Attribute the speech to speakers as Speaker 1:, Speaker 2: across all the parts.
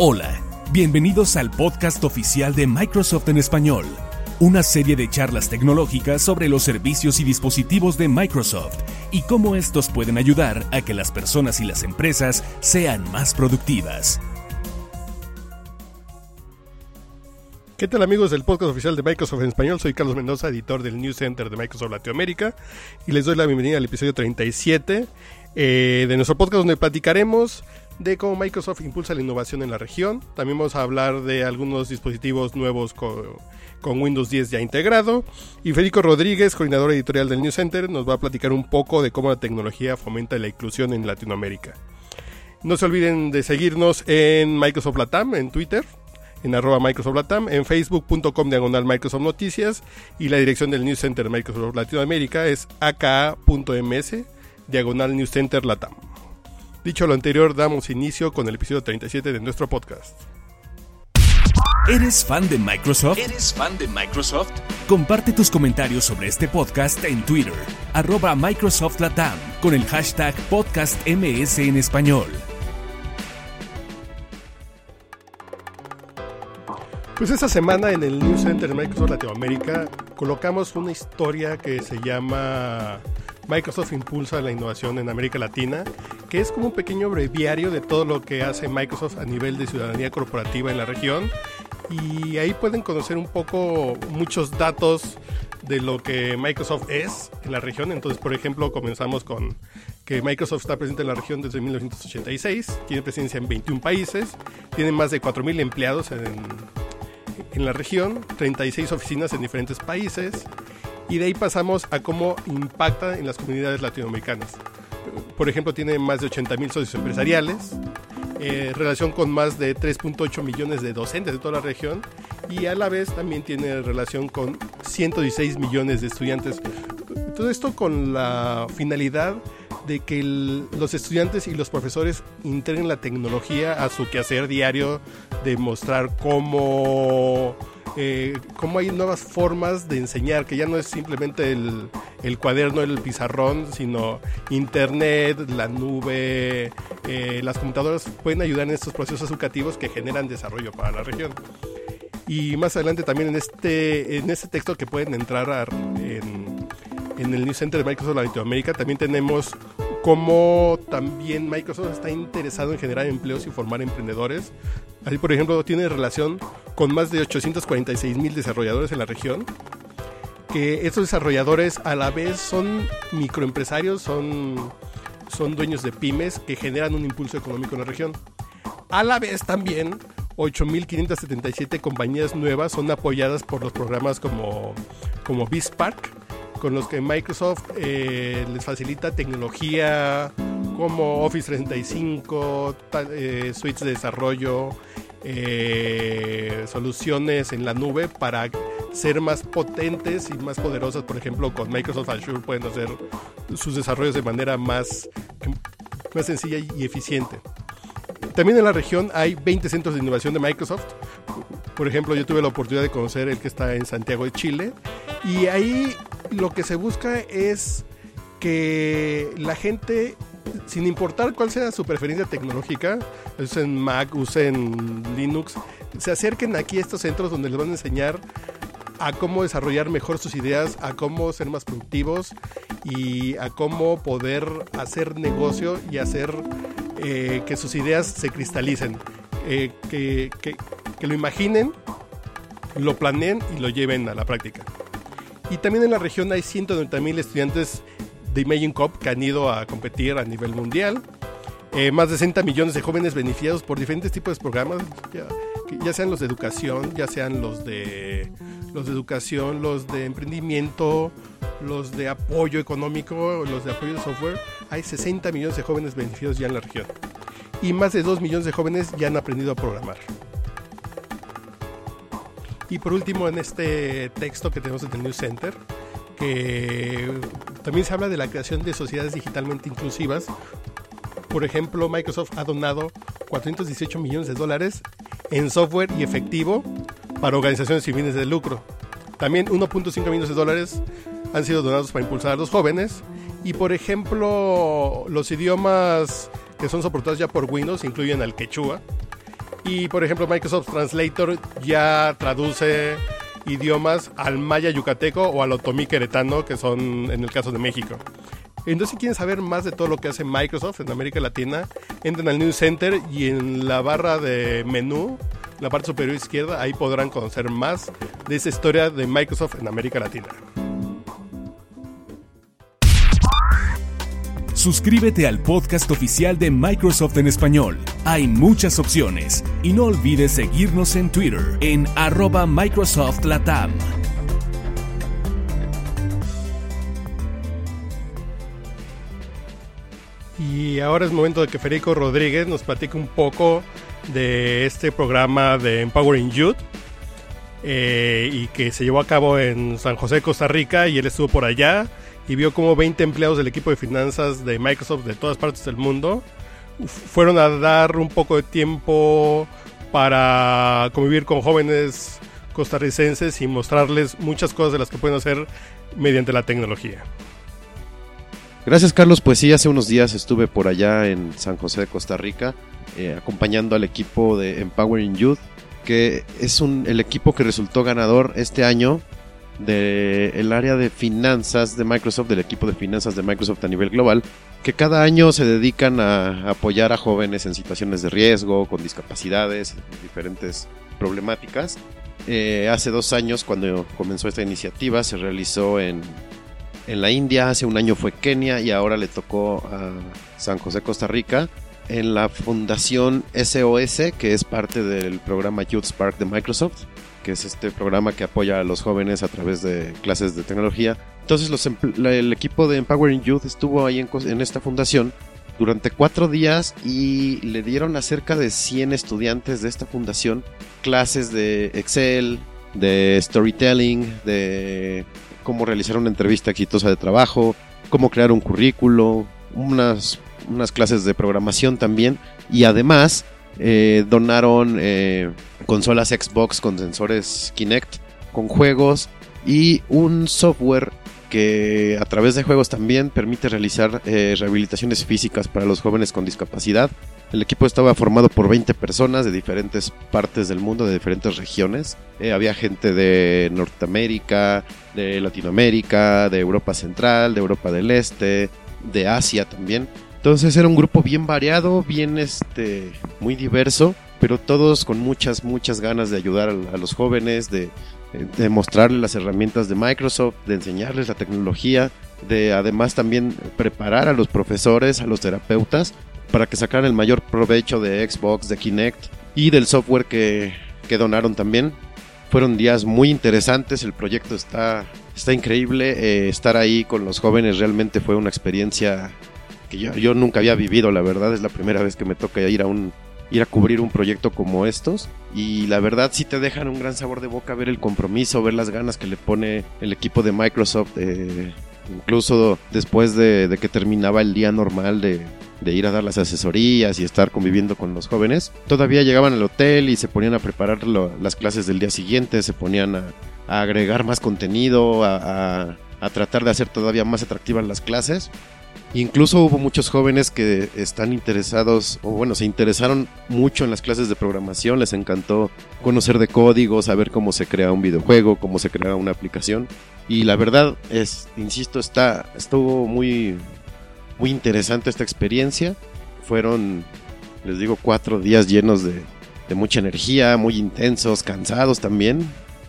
Speaker 1: Hola, bienvenidos al podcast oficial de Microsoft en español, una serie de charlas tecnológicas sobre los servicios y dispositivos de Microsoft y cómo estos pueden ayudar a que las personas y las empresas sean más productivas.
Speaker 2: ¿Qué tal amigos del podcast oficial de Microsoft en español? Soy Carlos Mendoza, editor del News Center de Microsoft Latinoamérica y les doy la bienvenida al episodio 37 eh, de nuestro podcast donde platicaremos de cómo Microsoft impulsa la innovación en la región. También vamos a hablar de algunos dispositivos nuevos con, Windows 10 ya integrado. Y Federico Rodríguez, coordinador editorial del News Center, nos va a platicar un poco de cómo la tecnología fomenta la inclusión en Latinoamérica. No se olviden de seguirnos en Microsoft Latam, en Twitter, en arroba Microsoft Latam, en facebook.com diagonal Microsoft Noticias y la dirección del News Center Microsoft Latinoamérica es aka.ms diagonal News Center Latam. Dicho lo anterior, damos inicio con el episodio 37 de nuestro podcast.
Speaker 1: ¿Eres fan de Microsoft? ¿Eres fan de Microsoft? Comparte tus comentarios sobre este podcast en Twitter, arroba Microsoft Latam, con el hashtag podcastms en español.
Speaker 2: Pues esta semana en el News Center de Microsoft Latinoamérica colocamos una historia que se llama Microsoft impulsa la innovación en América Latina, que es como un pequeño breviario de todo lo que hace Microsoft a nivel de ciudadanía corporativa en la región. Y ahí pueden conocer un poco muchos datos de lo que Microsoft es en la región. Entonces, por ejemplo, comenzamos con que Microsoft está presente en la región desde 1986, tiene presencia en 21 países, tiene más de 4.000 empleados en, en la región, 36 oficinas en diferentes países y de ahí pasamos a cómo impacta en las comunidades latinoamericanas. Por ejemplo, tiene más de 80 mil socios empresariales, eh, relación con más de 3.8 millones de docentes de toda la región y a la vez también tiene relación con 116 millones de estudiantes. Todo esto con la finalidad de que los estudiantes y los profesores integren la tecnología a su quehacer diario, de mostrar cómo eh, cómo hay nuevas formas de enseñar, que ya no es simplemente el, el cuaderno, el pizarrón, sino internet, la nube, eh, las computadoras pueden ayudar en estos procesos educativos que generan desarrollo para la región. Y más adelante también en este, en este texto que pueden entrar en, el News Center de Microsoft Latinoamérica, también tenemos cómo también Microsoft está interesado en generar empleos y formar emprendedores. Así, por ejemplo, tiene relación con más de 846 mil desarrolladores en la región. Que estos desarrolladores a la vez son microempresarios, son, son dueños de pymes que generan un impulso económico en la región. A la vez también 8.577 compañías nuevas son apoyadas por los programas como, como BizPark, con los que Microsoft eh, les facilita tecnología como Office 365, eh, suites de desarrollo, eh, soluciones en la nube para ser más potentes y más poderosas. Por ejemplo, con Microsoft Azure pueden hacer sus desarrollos de manera más, más sencilla y eficiente. También en la región hay 20 centros de innovación de Microsoft. Por ejemplo, yo tuve la oportunidad de conocer el que está en Santiago de Chile. Y ahí lo que se busca es que la gente, sin importar cuál sea su preferencia tecnológica, usen Mac, usen Linux, se acerquen aquí a estos centros donde les van a enseñar a cómo desarrollar mejor sus ideas, a cómo ser más productivos y a cómo poder hacer negocio y hacer eh, que sus ideas se cristalicen, eh, que, que lo imaginen, lo planeen y lo lleven a la práctica. Y también en la región hay 190 mil estudiantes de Imagine Cup que han ido a competir a nivel mundial. Eh, más de 60 millones de jóvenes beneficiados por diferentes tipos de programas, ya, sean los de educación, ya sean los de, los de educación, los de emprendimiento, los de apoyo económico, los de apoyo de software. Hay 60 millones de jóvenes beneficiados ya en la región. Y más de 2 millones de jóvenes ya han aprendido a programar. Y por último, en este texto que tenemos en el News Center, que también se habla de la creación de sociedades digitalmente inclusivas. Por ejemplo, Microsoft ha donado 418 millones de dólares en software y efectivo para organizaciones sin fines de lucro. También 1.5 millones de dólares han sido donados para impulsar a los jóvenes. Y por ejemplo, los idiomas que son soportados ya por Windows incluyen al quechua, Y por ejemplo, Microsoft Translator ya traduce idiomas al maya yucateco o al otomí queretano, que son en el caso de México. Entonces, si quieren saber más de todo lo que hace Microsoft en América Latina, entren al News Center y en la barra de menú, la parte superior izquierda, ahí podrán conocer más de esa historia de Microsoft en América Latina.
Speaker 1: Suscríbete al podcast oficial de Microsoft en español. Hay muchas opciones y no olvides seguirnos en Twitter en arroba Microsoft Latam.
Speaker 2: Y ahora es momento de que Federico Rodríguez nos platique un poco de este programa de Empowering Youth eh, y que se llevó a cabo en San José, Costa Rica y él estuvo por allá y vio como 20 empleados del equipo de finanzas de Microsoft de todas partes del mundo fueron a dar un poco de tiempo para convivir con jóvenes costarricenses y mostrarles muchas cosas de las que pueden hacer mediante la tecnología.
Speaker 3: Gracias Carlos, pues sí, hace unos días estuve por allá en San José de Costa Rica eh, acompañando al equipo de Empowering Youth, que es un, el equipo que resultó ganador este año del área de finanzas de Microsoft, del equipo de finanzas de Microsoft a nivel global, que cada año se dedican a apoyar a jóvenes en situaciones de riesgo, con discapacidades, diferentes problemáticas. Eh, hace dos años, cuando comenzó esta iniciativa, se realizó en, en la India, hace un año fue Kenia y ahora le tocó a San José, Costa Rica, en la fundación SOS, que es parte del programa Youth Spark de Microsoft que es este programa que apoya a los jóvenes a través de clases de tecnología. Entonces el equipo de Empowering Youth estuvo ahí en, esta fundación durante cuatro días y le dieron a cerca de 100 estudiantes de esta fundación clases de Excel, de storytelling, de cómo realizar una entrevista exitosa de trabajo, cómo crear un currículo, unas, unas clases de programación también y además eh, donaron eh, consolas Xbox con sensores Kinect, con juegos y un software que a través de juegos también permite realizar eh, rehabilitaciones físicas para los jóvenes con discapacidad. El equipo estaba formado por 20 personas de diferentes partes del mundo, de diferentes regiones. había gente de Norteamérica, de Latinoamérica, de Europa Central, de Europa del Este, de Asia también. Entonces era un grupo bien variado, bien este, muy diverso, pero todos con muchas, muchas ganas de ayudar a, los jóvenes, de, de, mostrarles las herramientas de Microsoft, de enseñarles la tecnología, de además también preparar a los profesores, a los terapeutas, para que sacaran el mayor provecho de Xbox, de Kinect y del software que, que donaron también. Fueron días muy interesantes, el proyecto está, está increíble, eh, estar ahí con los jóvenes realmente fue una experiencia que yo, nunca había vivido, la verdad, es la primera vez que me toca ir a un ir a cubrir un proyecto como estos y la verdad sí te dejan un gran sabor de boca ver el compromiso, ver las ganas que le pone el equipo de Microsoft, eh, incluso después de, que terminaba el día normal de, ir a dar las asesorías y estar conviviendo con los jóvenes, todavía llegaban al hotel y se ponían a preparar las clases del día siguiente, se ponían a, agregar más contenido, a tratar de hacer todavía más atractivas las clases Incluso hubo muchos jóvenes que están interesados, o bueno, se interesaron mucho en las clases de programación, les encantó conocer de código, saber cómo se crea un videojuego, cómo se crea una aplicación. Y la verdad es, insisto, está, estuvo muy, muy interesante esta experiencia. Fueron, les digo, cuatro días llenos de, de mucha energía, muy intensos, cansados también,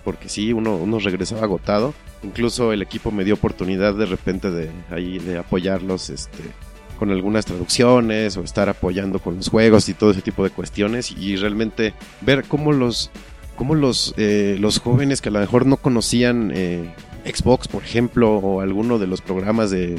Speaker 3: porque sí, uno, uno regresaba agotado. Incluso el equipo me dio oportunidad de repente de ahí de apoyarlos este, con algunas traducciones o estar apoyando con los juegos y todo ese tipo de cuestiones y realmente ver cómo los cómo los eh, los jóvenes que a lo mejor no conocían eh, Xbox por ejemplo o alguno de los programas de,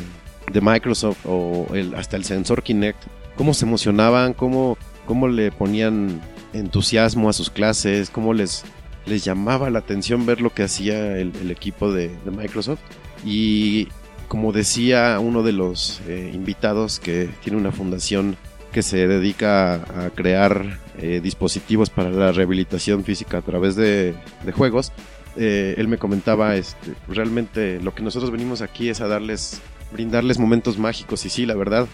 Speaker 3: de Microsoft o hasta el sensor Kinect cómo se emocionaban cómo cómo le ponían entusiasmo a sus clases cómo les les llamaba la atención ver lo que hacía el, equipo de, Microsoft. Y como decía uno de los eh, invitados que tiene una fundación que se dedica a, crear eh, dispositivos para la rehabilitación física a través de, juegos, eh, él me comentaba, este, realmente lo que nosotros venimos aquí es a darles, brindarles momentos mágicos y sí, la verdad,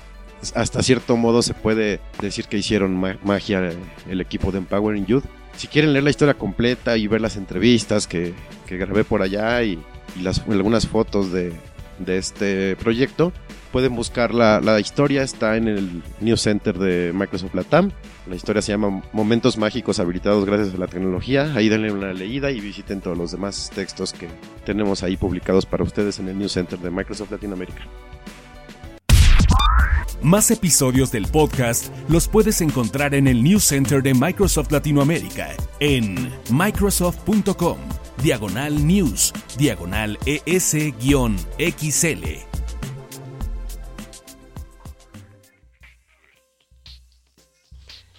Speaker 3: hasta cierto modo se puede decir que hicieron magia el equipo de Empowering Youth. Si quieren leer la historia completa y ver las entrevistas que, que grabé por allá y, las, algunas fotos de, de este proyecto, pueden buscar la, la, historia, está en el News Center de Microsoft Latam. La historia se llama Momentos Mágicos Habilitados Gracias a la Tecnología. Ahí denle una leída y visiten todos los demás textos que tenemos ahí publicados para ustedes en el News Center de Microsoft Latinoamérica.
Speaker 1: Más episodios del podcast los puedes encontrar en el News Center de Microsoft Latinoamérica en microsoft.com, diagonal news, diagonal ES-XL.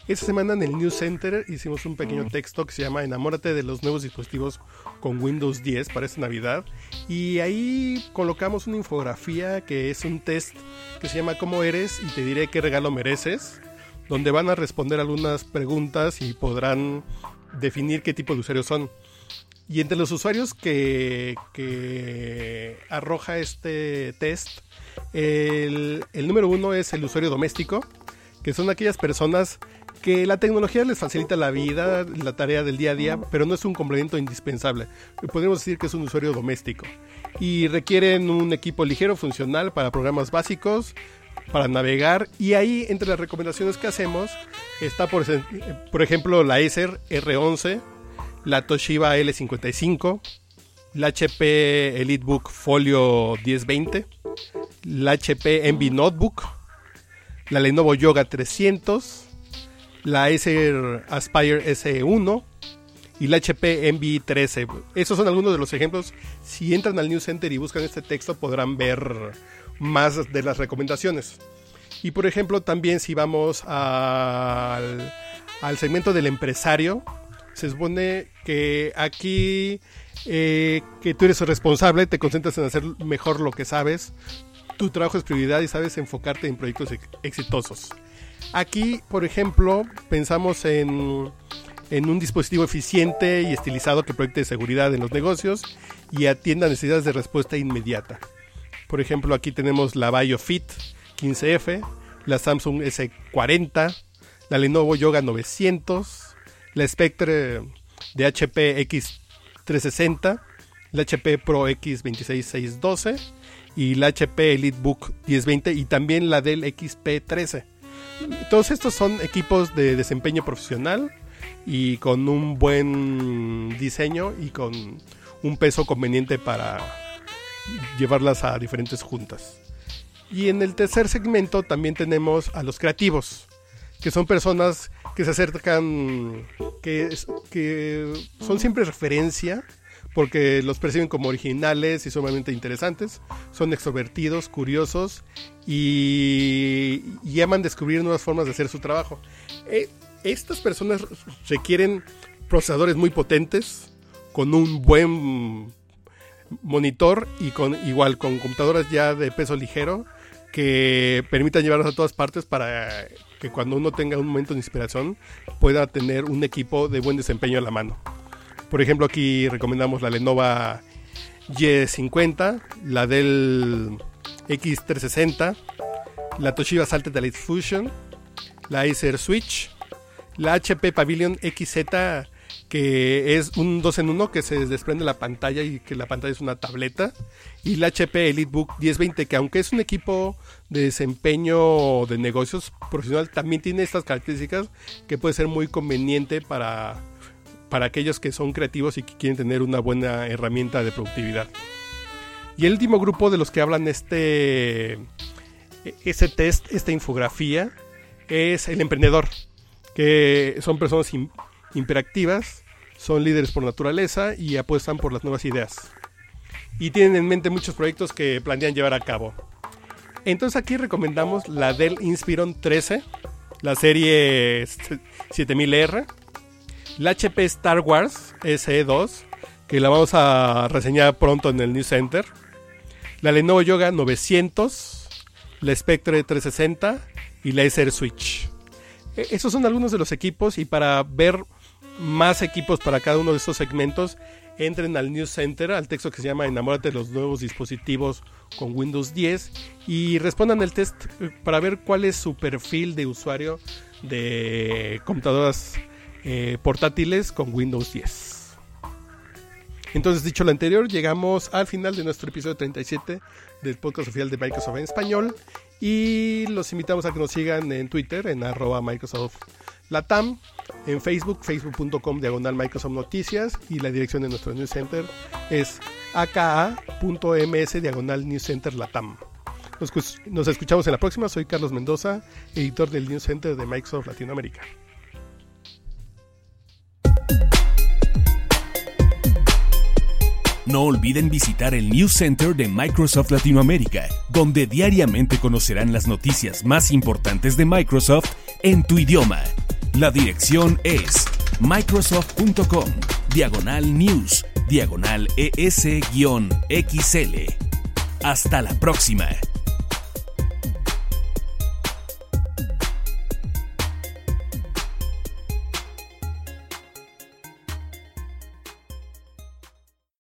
Speaker 2: Esta semana en el News Center hicimos un pequeño mm. texto que se llama Enamórate de los nuevos dispositivos con Windows 10 para esta Navidad. Y ahí colocamos una infografía que es un test que se llama ¿Cómo eres? y te diré qué regalo mereces, donde van a responder algunas preguntas y podrán definir qué tipo de usuarios son. Y entre los usuarios que, que arroja este test, el, el número uno es el usuario doméstico, que son aquellas personas que la tecnología les facilita la vida, la tarea del día a día, pero no es un complemento indispensable. Podríamos decir que es un usuario doméstico. Y requieren un equipo ligero, funcional para programas básicos, para navegar. Y ahí, entre las recomendaciones que hacemos, está por, ejemplo la Acer R11, la Toshiba L55, la HP EliteBook Folio 1020, la HP Envy Notebook, la Lenovo Yoga 300, la Acer Aspire S1 y la HP Envy 13. Esos son algunos de los ejemplos. Si entran al News Center y buscan este texto podrán ver más de las recomendaciones. Y por ejemplo también si vamos al, al segmento del empresario, se supone que aquí eh, que tú eres responsable, te concentras en hacer mejor lo que sabes, tu trabajo es prioridad y sabes enfocarte en proyectos exitosos. Aquí, por ejemplo, pensamos en, un dispositivo eficiente y estilizado que proyecte seguridad en los negocios y atienda necesidades de respuesta inmediata. Por ejemplo, aquí tenemos la BioFit 15F, la Samsung S40, la Lenovo Yoga 900, la Spectre de HP X360, la HP Pro X26612 y la HP EliteBook 1020 y también la del XP13. Todos estos son equipos de desempeño profesional y con un buen diseño y con un peso conveniente para llevarlas a diferentes juntas. Y en el tercer segmento también tenemos a los creativos, que son personas que se acercan, que, que son siempre referencia porque los perciben como originales y sumamente interesantes. Son extrovertidos, curiosos y, llaman descubrir nuevas formas de hacer su trabajo. Eh, estas personas requieren procesadores muy potentes, con un buen monitor y con igual con computadoras ya de peso ligero que permitan llevarlos a todas partes para que cuando uno tenga un momento de inspiración pueda tener un equipo de buen desempeño a la mano. Por ejemplo, aquí recomendamos la Lenovo Y50, la del X360, la Toshiba Satellite Fusion, la Acer Switch, la HP Pavilion XZ que es un 2 en 1 que se desprende la pantalla y que la pantalla es una tableta y la HP EliteBook 1020 que aunque es un equipo de desempeño de negocios profesional también tiene estas características que puede ser muy conveniente para para aquellos que son creativos y que quieren tener una buena herramienta de productividad. Y el último grupo de los que hablan este, este test, esta infografía, es el emprendedor, que son personas imperactivas, son líderes por naturaleza y apuestan por las nuevas ideas. Y tienen en mente muchos proyectos que planean llevar a cabo. Entonces aquí recomendamos la Dell Inspiron 13, la serie 7000R, la HP Star Wars SE2, que la vamos a reseñar pronto en el New Center, la Lenovo Yoga 900, la Spectre 360 y la Acer Switch. E, esos son algunos de los equipos y para ver más equipos para cada uno de estos segmentos, entren al News Center, al texto que se llama Enamórate de los nuevos dispositivos con Windows 10 y respondan el test eh, para ver cuál es su perfil de usuario de computadoras eh, portátiles con Windows 10. Entonces, dicho lo anterior, llegamos al final de nuestro episodio 37 del podcast oficial de Microsoft en español y los invitamos a que nos sigan en Twitter en arroba Microsoft Latam, en Facebook, facebook.com diagonal Microsoft Noticias y la dirección de nuestro News Center es aka.ms diagonal News Center Latam. Nos, nos escuchamos en la próxima, soy Carlos Mendoza, editor del News Center de Microsoft Latinoamérica.
Speaker 1: No olviden visitar el News Center de Microsoft Latinoamérica, donde diariamente conocerán las noticias más importantes de Microsoft en tu idioma. La dirección es microsoft.com, diagonal news, diagonal es-xl. Hasta la próxima.